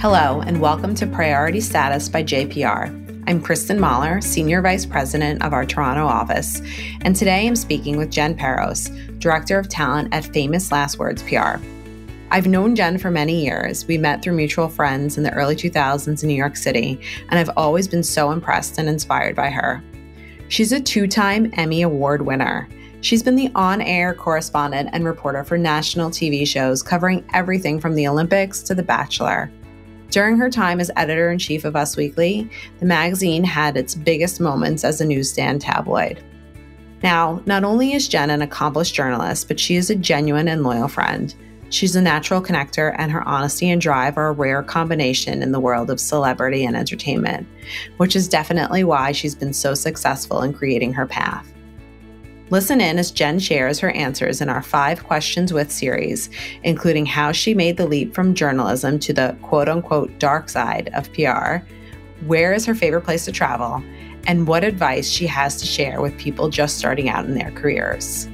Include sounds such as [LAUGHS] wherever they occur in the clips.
Hello, and welcome to Priority Status by JPR. I'm Kristen Mahler, Senior Vice President of our Toronto office, and today I'm speaking with Jen Peros, Director of Talent at Famous Last Words PR. I've known Jen for many years. We met through mutual friends in the early 2000s in New York City, and I've always been so impressed and inspired by her. She's a two time Emmy Award winner. She's been the on air correspondent and reporter for national TV shows covering everything from the Olympics to The Bachelor. During her time as editor in chief of Us Weekly, the magazine had its biggest moments as a newsstand tabloid. Now, not only is Jen an accomplished journalist, but she is a genuine and loyal friend. She's a natural connector, and her honesty and drive are a rare combination in the world of celebrity and entertainment, which is definitely why she's been so successful in creating her path. Listen in as Jen shares her answers in our Five Questions with series, including how she made the leap from journalism to the quote unquote dark side of PR, where is her favorite place to travel, and what advice she has to share with people just starting out in their careers.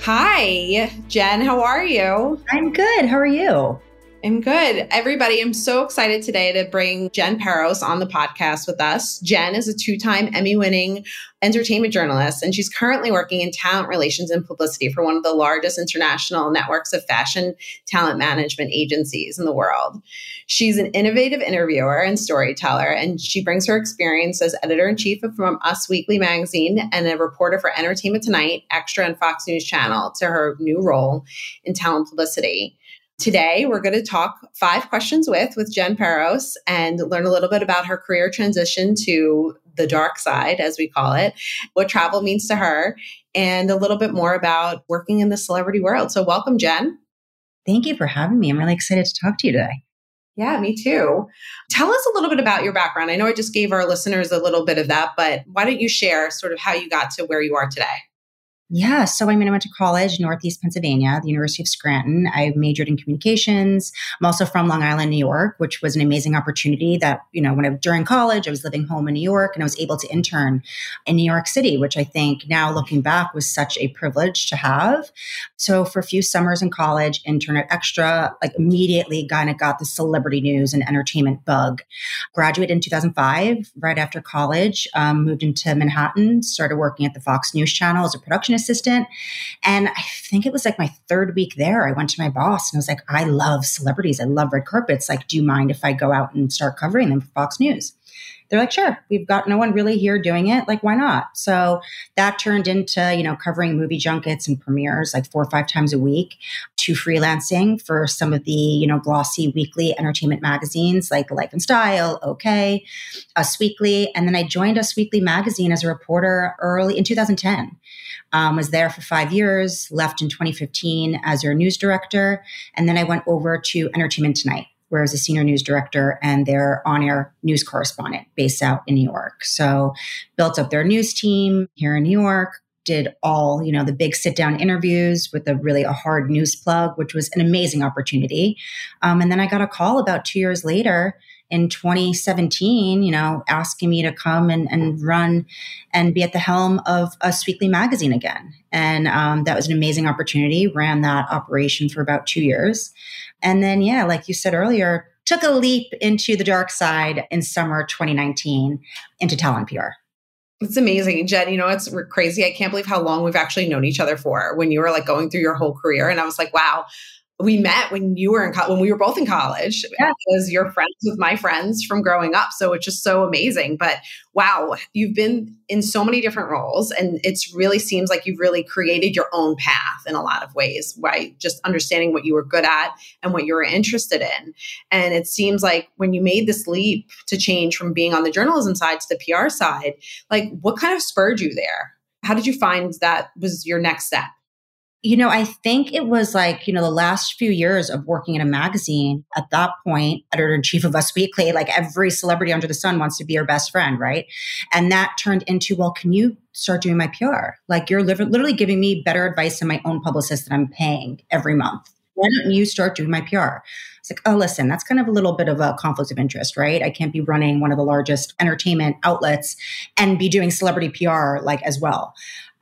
Hi, Jen, how are you? I'm good. How are you? I'm good. Everybody, I'm so excited today to bring Jen Peros on the podcast with us. Jen is a two time Emmy winning entertainment journalist, and she's currently working in talent relations and publicity for one of the largest international networks of fashion talent management agencies in the world. She's an innovative interviewer and storyteller, and she brings her experience as editor in chief of from Us Weekly magazine and a reporter for Entertainment Tonight, Extra, and Fox News Channel to her new role in talent publicity. Today, we're going to talk five questions with with Jen Peros and learn a little bit about her career transition to the dark side, as we call it, what travel means to her, and a little bit more about working in the celebrity world. So, welcome, Jen. Thank you for having me. I'm really excited to talk to you today. Yeah, me too. Tell us a little bit about your background. I know I just gave our listeners a little bit of that, but why don't you share sort of how you got to where you are today? Yeah. So I mean, I went to college, Northeast Pennsylvania, the University of Scranton. I majored in communications. I'm also from Long Island, New York, which was an amazing opportunity that, you know, when I, during college, I was living home in New York and I was able to intern in New York City, which I think now looking back was such a privilege to have. So for a few summers in college, intern at Extra, like immediately kind of got the celebrity news and entertainment bug. Graduated in 2005, right after college, um, moved into Manhattan, started working at the Fox News Channel as a production assistant. And I think it was like my third week there. I went to my boss and I was like, I love celebrities. I love red carpets. Like, do you mind if I go out and start covering them for Fox News? They're like, sure, we've got no one really here doing it. Like, why not? So that turned into, you know, covering movie junkets and premieres like four or five times a week to freelancing for some of the, you know, glossy weekly entertainment magazines like Life and Style, OK, Us Weekly. And then I joined Us Weekly magazine as a reporter early in 2010 um, was there for five years, left in 2015 as their news director. And then I went over to Entertainment Tonight, where I was a senior news director and their on air news correspondent based out in New York. So built up their news team here in New York, did all you know the big sit down interviews with a really a hard news plug which was an amazing opportunity um, and then i got a call about two years later in 2017, you know, asking me to come and, and run and be at the helm of Us Weekly magazine again. And um, that was an amazing opportunity. Ran that operation for about two years. And then, yeah, like you said earlier, took a leap into the dark side in summer 2019 into talent PR. It's amazing, Jen. You know, it's crazy. I can't believe how long we've actually known each other for when you were like going through your whole career. And I was like, wow, we met when you were in co- when we were both in college yeah. because you're friends with my friends from growing up so it's just so amazing but wow you've been in so many different roles and it's really seems like you've really created your own path in a lot of ways by just understanding what you were good at and what you were interested in and it seems like when you made this leap to change from being on the journalism side to the PR side like what kind of spurred you there how did you find that was your next step you know, I think it was like, you know, the last few years of working in a magazine. At that point, editor in chief of Us Weekly, like every celebrity under the sun wants to be your best friend, right? And that turned into, well, can you start doing my PR? Like you're literally giving me better advice than my own publicist that I'm paying every month. Why don't you start doing my PR? It's like, oh, listen, that's kind of a little bit of a conflict of interest, right? I can't be running one of the largest entertainment outlets and be doing celebrity PR like as well.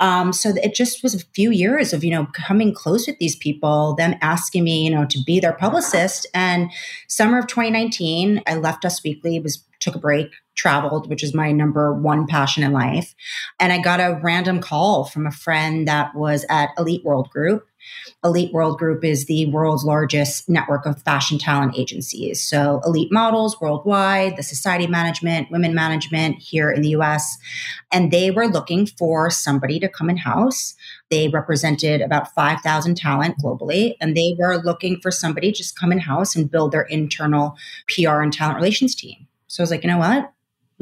Um, so it just was a few years of, you know, coming close with these people, them asking me, you know, to be their publicist. And summer of 2019, I left Us Weekly, was took a break, traveled, which is my number one passion in life. And I got a random call from a friend that was at Elite World Group Elite World Group is the world's largest network of fashion talent agencies. So, Elite Models worldwide, the Society Management, Women Management here in the US. And they were looking for somebody to come in house. They represented about 5,000 talent globally, and they were looking for somebody just come in house and build their internal PR and talent relations team. So I was like, you know what?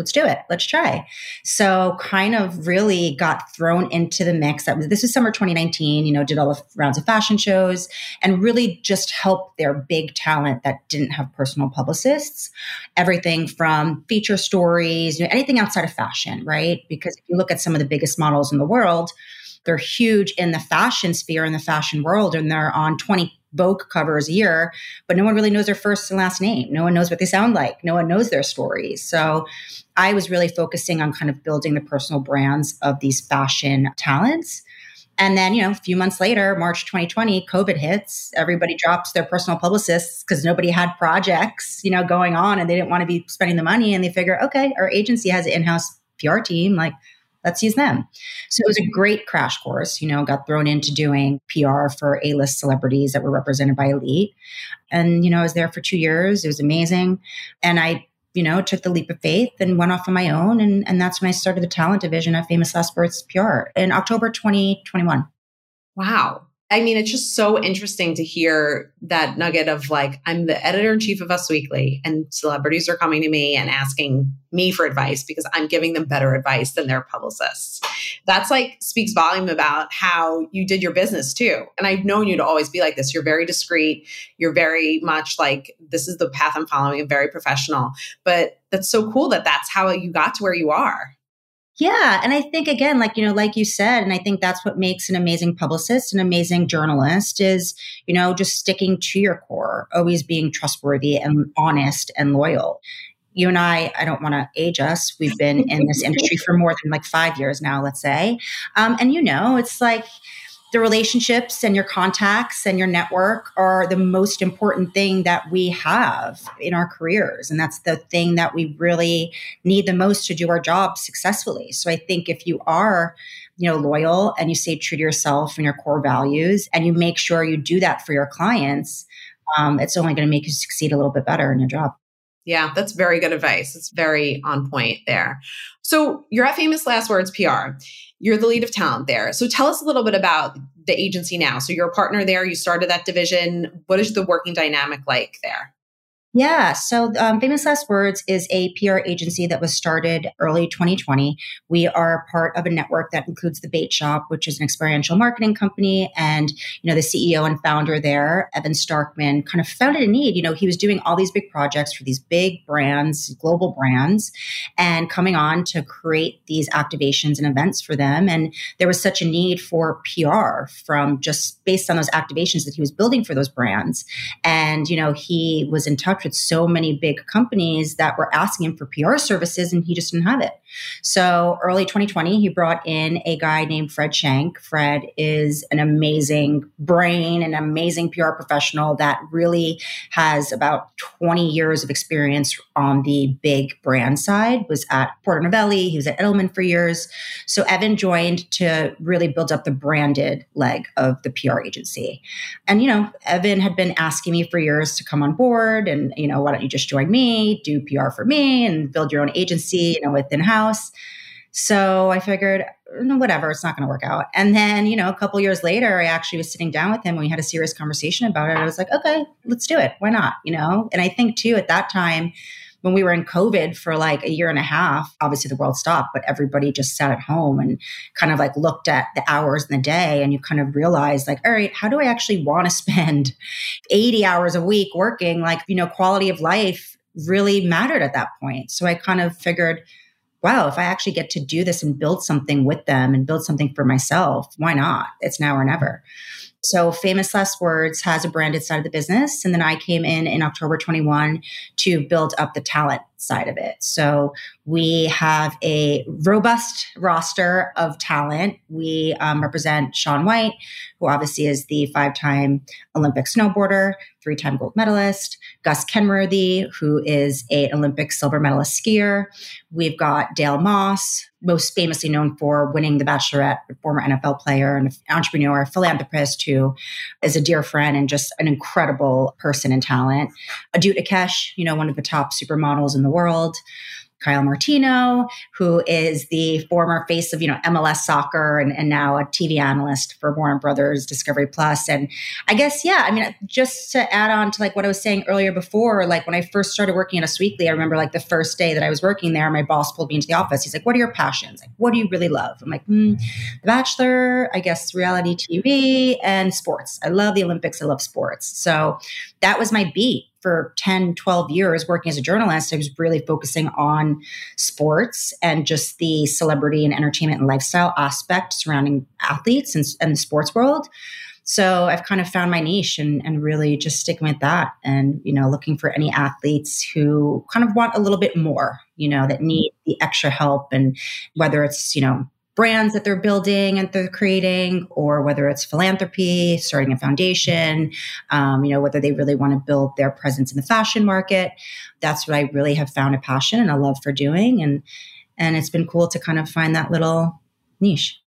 Let's do it. Let's try. So kind of really got thrown into the mix. That was this was summer 2019 you know did all the rounds of fashion shows and really just helped their big talent that didn't have personal publicists. Everything from feature stories you know anything outside of fashion right? Because if you look at some of the biggest models in the world they're huge in the fashion sphere in the fashion world and they're on 20 Vogue covers a year, but no one really knows their first and last name. No one knows what they sound like. No one knows their stories. So I was really focusing on kind of building the personal brands of these fashion talents. And then, you know, a few months later, March 2020, COVID hits. Everybody drops their personal publicists because nobody had projects, you know, going on and they didn't want to be spending the money. And they figure, okay, our agency has an in house PR team. Like, let's use them. So it was a great crash course, you know, got thrown into doing PR for A list celebrities that were represented by Elite. And, you know, I was there for two years. It was amazing. And I, you know, took the leap of faith and went off on my own. And, and that's when I started the talent division at Famous Last Words PR in October 2021. Wow. I mean, it's just so interesting to hear that nugget of like, I'm the editor in chief of Us Weekly, and celebrities are coming to me and asking me for advice because I'm giving them better advice than their publicists. That's like speaks volume about how you did your business too. And I've known you to always be like this. You're very discreet. You're very much like, this is the path I'm following, and very professional. But that's so cool that that's how you got to where you are. Yeah. And I think, again, like, you know, like you said, and I think that's what makes an amazing publicist, an amazing journalist is, you know, just sticking to your core, always being trustworthy and honest and loyal. You and I, I don't want to age us. We've been in this industry for more than like five years now, let's say. Um, and, you know, it's like, the relationships and your contacts and your network are the most important thing that we have in our careers. And that's the thing that we really need the most to do our job successfully. So I think if you are, you know, loyal and you stay true to yourself and your core values and you make sure you do that for your clients, um, it's only going to make you succeed a little bit better in your job. Yeah, that's very good advice. It's very on point there. So you're at Famous Last Words PR. You're the lead of talent there. So tell us a little bit about the agency now. So you're a partner there. You started that division. What is the working dynamic like there? Yeah. So, um, Famous Last Words is a PR agency that was started early 2020. We are part of a network that includes the Bait Shop, which is an experiential marketing company. And, you know, the CEO and founder there, Evan Starkman, kind of found a need. You know, he was doing all these big projects for these big brands, global brands, and coming on to create these activations and events for them. And there was such a need for PR from just based on those activations that he was building for those brands. And, you know, he was in touch with so many big companies that were asking him for PR services and he just didn't have it. So early 2020, he brought in a guy named Fred Shank. Fred is an amazing brain, an amazing PR professional that really has about 20 years of experience on the big brand side, was at Porter Novelli, he was at Edelman for years. So Evan joined to really build up the branded leg of the PR agency. And, you know, Evan had been asking me for years to come on board and, you know, why don't you just join me, do PR for me and build your own agency, you know, within house. So I figured, whatever, it's not going to work out. And then, you know, a couple years later, I actually was sitting down with him and we had a serious conversation about it. I was like, okay, let's do it. Why not? You know, and I think too, at that time, when we were in COVID for like a year and a half, obviously the world stopped, but everybody just sat at home and kind of like looked at the hours in the day and you kind of realized like, all right, how do I actually want to [LAUGHS] spend 80 hours a week working? Like, you know, quality of life really mattered at that point. So I kind of figured, wow, if I actually get to do this and build something with them and build something for myself, why not? It's now or never. So Famous Last Words has a branded side of the business. And then I came in in October 21 to build up the talent side of it. So we have a robust roster of talent. We um, represent Shaun White, who obviously is the five time Olympic snowboarder, three time gold medalist, Gus Kenworthy, who is a Olympic silver medalist skier. We've got Dale Moss, most famously known for winning The Bachelorette, former NFL player and entrepreneur, philanthropist who is a dear friend and just an incredible person and talent. Adut Akech, you know, one of the top supermodels in the world. Kyle Martino, who is the former face of, you know, MLS soccer and, and now a TV analyst for Warner Brothers Discovery Plus. And I guess, yeah, I mean, just to add on to like what I was saying earlier before, like when I first started working at Us Weekly, I remember like the first day that I was working there, my boss pulled me into the office. He's like, what are your passions? Like, what do you really love? I'm like, mm, The Bachelor, I guess reality TV and sports. I love the Olympics. I love sports. So that was my beat for 10, 12 years working as a journalist, I was really focusing on sports and just the celebrity and entertainment and lifestyle aspect surrounding athletes and, and the sports world. So I've kind of found my niche and, and really just sticking with that and, you know, looking for any athletes who kind of want a little bit more, you know, that need the extra help and whether it's, you know, brands that they're building and they're creating, or whether it's philanthropy, starting a foundation, um, you know, whether they really want to build their presence in the fashion market. That's what I really have found a passion and a love for doing. And and it's been cool to kind of find that little niche.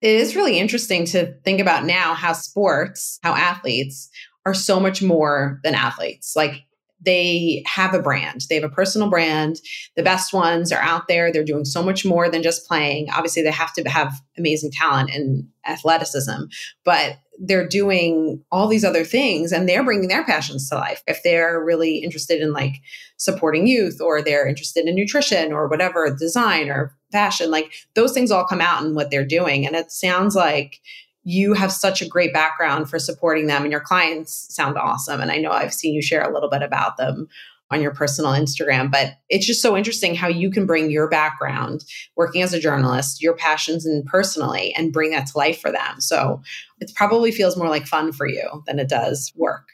It is really interesting to think about now how sports, how athletes are so much more than athletes. Like they have a brand. They have a personal brand. The best ones are out there. They're doing so much more than just playing. Obviously, they have to have amazing talent and athleticism, but they're doing all these other things and they're bringing their passions to life. If they're really interested in like supporting youth or they're interested in nutrition or whatever, design or fashion, like those things all come out in what they're doing. And it sounds like you have such a great background for supporting them and your clients sound awesome and i know i've seen you share a little bit about them on your personal instagram but it's just so interesting how you can bring your background working as a journalist your passions and personally and bring that to life for them so it probably feels more like fun for you than it does work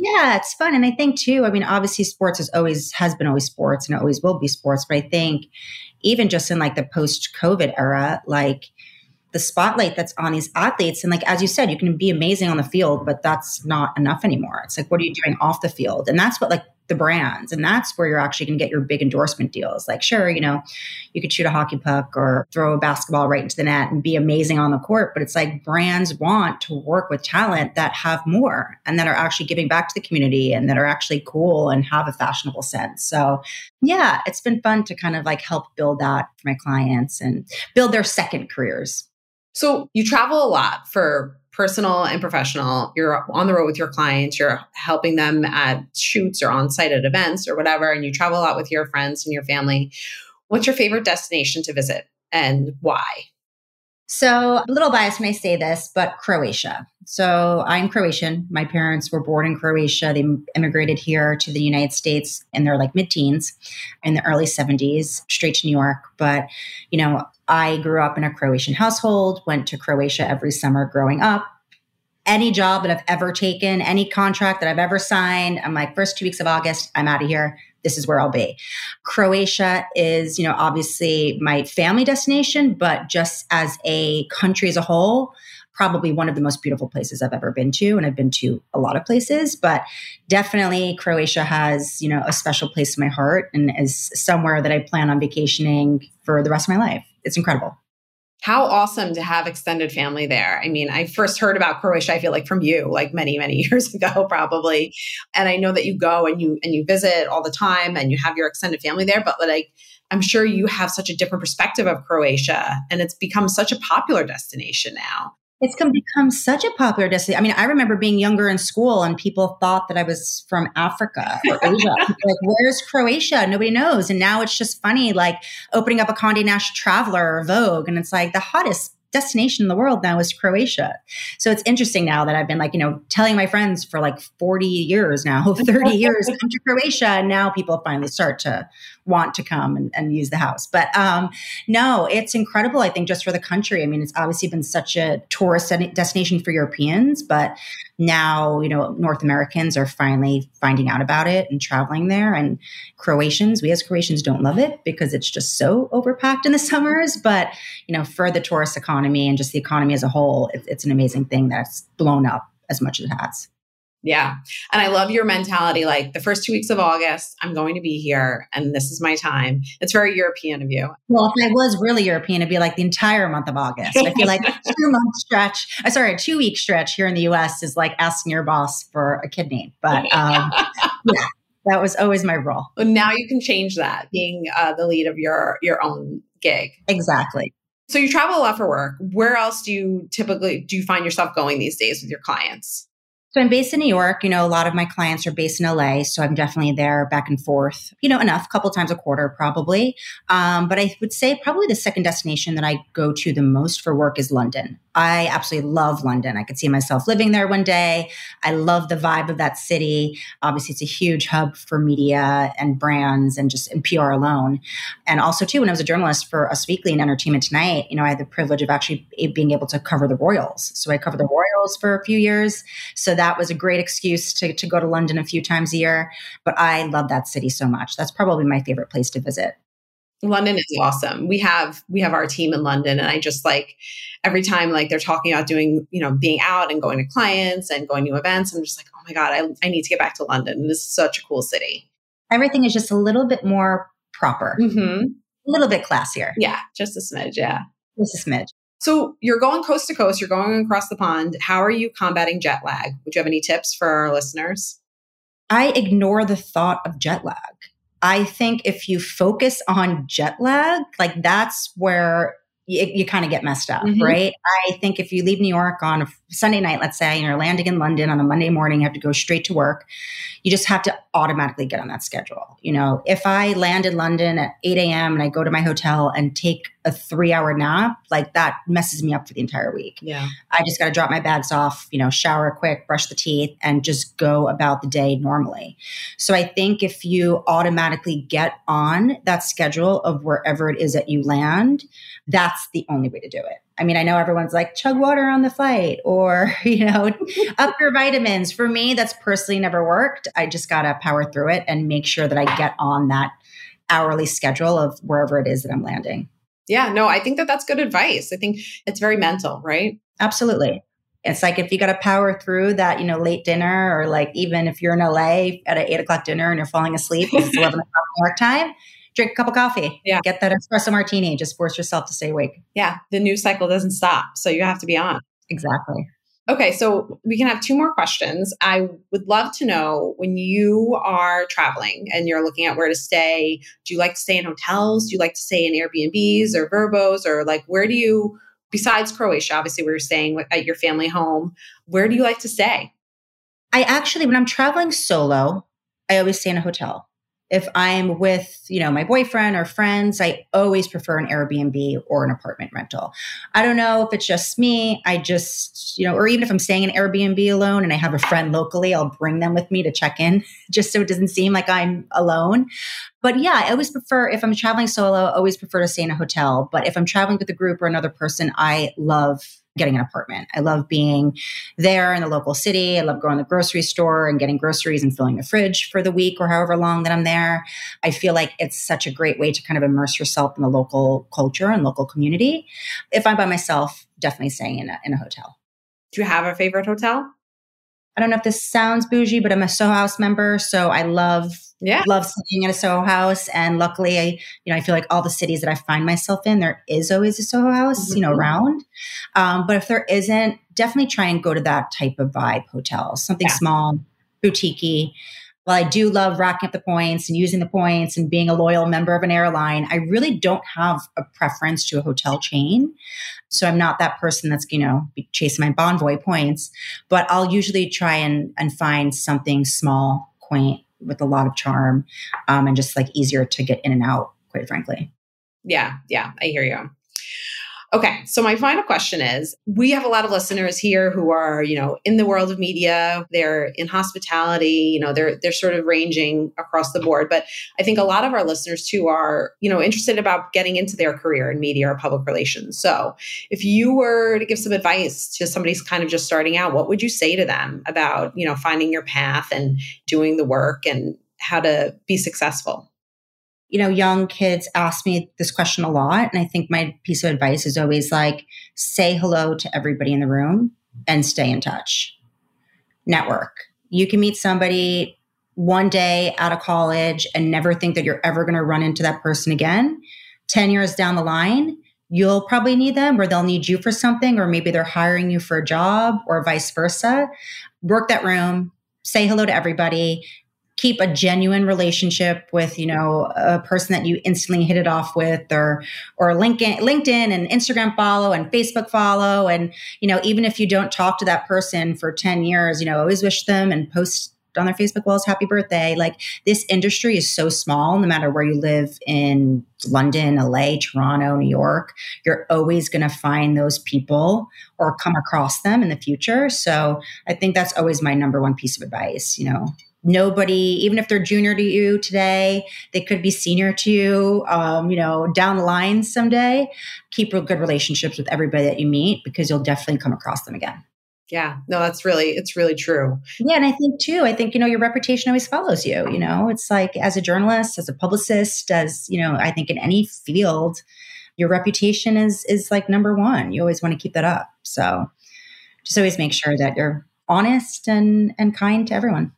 yeah, it's fun. And I think too, I mean, obviously sports has always has been always sports and it always will be sports. But I think even just in like the post COVID era, like the spotlight that's on these athletes. And like, as you said, you can be amazing on the field, but that's not enough anymore. It's like, what are you doing off the field? And that's what like the brands, and that's where you're actually going to get your big endorsement deals. Like, sure, you know, you could shoot a hockey puck or throw a basketball right into the net and be amazing on the court, but it's like brands want to work with talent that have more and that are actually giving back to the community and that are actually cool and have a fashionable sense. So, yeah, it's been fun to kind of like help build that for my clients and build their second careers. So you travel a lot for personal and professional. You're on the road with your clients, you're helping them at shoots or on site at events or whatever, and you travel a lot with your friends and your family. What's your favorite destination to visit and why? So, a little biased when I say this, but Croatia. So, I'm Croatian. My parents were born in Croatia. They immigrated here to the United States in their like mid teens in the early 70s, straight to New York. But, you know, I grew up in a Croatian household, went to Croatia every summer growing up. Any job that I've ever taken, any contract that I've ever signed, I'm like, first two weeks of August, I'm out of here. This is where I'll be. Croatia is, you know, obviously my family destination, but just as a country as a whole, probably one of the most beautiful places I've ever been to. And I've been to a lot of places, but definitely Croatia has, you know, a special place in my heart and is somewhere that I plan on vacationing for the rest of my life. It's incredible. How awesome to have extended family there. I mean, I first heard about Croatia, I feel like from you, like many, many [LAUGHS] years ago, probably. And I know that you go and you and you visit all the time and you have your extended family there, but like I'm sure you have such a different perspective of Croatia and it's become such a popular destination now. It's come, become such a popular destination. I mean, I remember being younger in school and people thought that I was from Africa or Asia. like, [LAUGHS] where's Croatia? Nobody knows. And now it's just funny, like opening up a Condé Nast Traveler or Vogue, and it's like the hottest destination in the world now is Croatia. So it's interesting now that I've been like, you know, telling my friends for like 40 years now, [LAUGHS] 30 years, come to Croatia. And now people finally start to want to come and, and use the house. But um, no, it's incredible. I think just for the country. I mean, it's obviously been such a tourist destination for Europeans, but now you know North Americans are finally finding out about it and traveling there. And Croatians, we as Croatians don't love it because it's just so overpacked in the [LAUGHS] summers. But you know, for the tourist economy and just the economy as a whole, it, it's an amazing thing that's blown up as much as it has. Yeah. And I love your mentality. Like the first two weeks of August, I'm going to be here and this is my time. It's very European of you. Well, if I was really European, it'd be like the entire month of August. I feel like [LAUGHS] two month stretch, uh, sorry, a two week stretch here in the US is like asking your boss for a kidney. But [LAUGHS] um, yeah, that was always my role. Well, now you can change that being uh, the lead of your, your own gig. Exactly. So you travel a lot for work. Where else do you typically do you find yourself going these days with your clients? So I'm based in New York. You know, a lot of my clients are based in LA, so I'm definitely there back and forth. You know, enough, a couple times a quarter probably. Um, but I would say probably the second destination that I go to the most for work is London. I absolutely love London. I could see myself living there one day. I love the vibe of that city. Obviously, it's a huge hub for media and brands and just in PR alone. And also, too, when I was a journalist for Us Weekly and Entertainment Tonight, you know, I had the privilege of actually being able to cover the Royals. So I covered the Royals for a few years. So that was a great excuse to, to go to London a few times a year. But I love that city so much. That's probably my favorite place to visit. London is awesome. We have we have our team in London and I just like every time like they're talking about doing, you know, being out and going to clients and going to events, I'm just like, "Oh my god, I I need to get back to London. This is such a cool city." Everything is just a little bit more proper. Mm-hmm. A little bit classier. Yeah, just a smidge, yeah. Just a smidge. So you're going coast to coast, you're going across the pond. How are you combating jet lag? Would you have any tips for our listeners? I ignore the thought of jet lag. I think if you focus on jet lag, like that's where you, you kind of get messed up, mm-hmm. right? I think if you leave New York on a Sunday night, let's say, and you're landing in London on a Monday morning, you have to go straight to work. You just have to automatically get on that schedule. You know, if I land in London at 8 a.m. and I go to my hotel and take a three hour nap, like that messes me up for the entire week. Yeah. I just got to drop my bags off, you know, shower quick, brush the teeth, and just go about the day normally. So I think if you automatically get on that schedule of wherever it is that you land, that's the only way to do it. I mean, I know everyone's like chug water on the flight or, [LAUGHS] you know, up your vitamins. For me, that's personally never worked. I just got to power through it and make sure that I get on that hourly schedule of wherever it is that I'm landing. Yeah, no, I think that that's good advice. I think it's very mental, right? Absolutely. It's like if you got to power through that, you know, late dinner, or like even if you're in LA at an eight o'clock dinner and you're falling asleep, it's 11 [LAUGHS] o'clock work time, drink a cup of coffee. Yeah. Get that espresso martini. Just force yourself to stay awake. Yeah. The news cycle doesn't stop. So you have to be on. Exactly. Okay, so we can have two more questions. I would love to know when you are traveling and you're looking at where to stay, do you like to stay in hotels? Do you like to stay in Airbnbs or VRBOs? or like where do you besides Croatia, obviously we were staying at your family home, where do you like to stay? I actually when I'm traveling solo, I always stay in a hotel if I'm with, you know, my boyfriend or friends, I always prefer an Airbnb or an apartment rental. I don't know if it's just me. I just, you know, or even if I'm staying in Airbnb alone and I have a friend locally, I'll bring them with me to check in [LAUGHS] just so it doesn't seem like I'm alone. But yeah, I always prefer if I'm traveling solo, I always prefer to stay in a hotel. But if I'm traveling with a group or another person, I love getting an apartment. I love being there in the local city. I love going to the grocery store and getting groceries and filling the fridge for the week or however long that I'm there. I feel like it's such a great way to kind of immerse yourself in the local culture and local community. If I'm by myself, definitely staying in a, in a hotel. Do you have a favorite hotel? I don't know if this sounds bougie, but I'm a Soho House member, so I love yeah. love staying at a Soho House. And luckily, I you know I feel like all the cities that I find myself in, there is always a Soho House, mm-hmm. you know, mm-hmm. around. Um, but if there isn't, definitely try and go to that type of vibe hotel, something yeah. small, boutiquey. While I do love racking up the points and using the points and being a loyal member of an airline, I really don't have a preference to a hotel chain. So I'm not that person that's, you know, chasing my Bonvoy points, but I'll usually try and, and find something small, quaint, with a lot of charm um, and just like easier to get in and out, quite frankly. Yeah, yeah, I hear you. Okay, so my final question is we have a lot of listeners here who are, you know, in the world of media, they're in hospitality, you know, they're they're sort of ranging across the board, but I think a lot of our listeners too are, you know, interested about getting into their career in media or public relations. So, if you were to give some advice to somebody kind of just starting out, what would you say to them about, you know, finding your path and doing the work and how to be successful? You know, young kids ask me this question a lot. And I think my piece of advice is always like, say hello to everybody in the room and stay in touch. Network. You can meet somebody one day out of college and never think that you're ever going to run into that person again. 10 years down the line, you'll probably need them or they'll need you for something, or maybe they're hiring you for a job or vice versa. Work that room, say hello to everybody, keep a genuine relationship with you know a person that you instantly hit it off with or or linkedin linkedin and instagram follow and facebook follow. And you know even if you don't talk to that person for 10 years you know always wish them and post on their facebook walls happy birthday. Like this industry is so small no matter where you live in london la toronto new york you're always going to find those people or come across them in the future. So i think that's always my number one piece of advice you know nobody even if they're junior to you today they could be senior to you um, you know down the line someday keep good relationships with everybody that you meet because you'll definitely come across them again. Yeah. No that's really it's really true. Yeah and i think too i think you know your reputation always follows you you know? It's like as a journalist as a publicist as you know i think in any field your reputation is is like number one. You always want to keep that up. So just always make sure that you're honest and and kind to everyone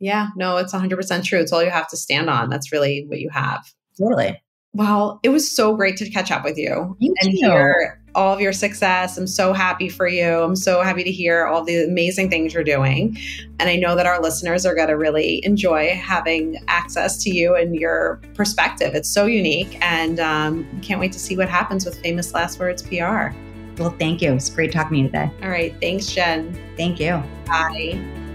yeah, no, it's 100% true. It's all you have to stand on. That's really what you have. Totally. Well, it was so great to catch up with you Thank and you. hear all of your success. I'm so happy for you. I'm so happy to hear all the amazing things you're doing. And I know that our listeners are going to really enjoy having access to you and your perspective. It's so unique. And um, can't wait to see what happens with Famous Last Words PR. Well, thank you. It's great talking to you today. All right. Thanks, Jen. Thank you. Bye.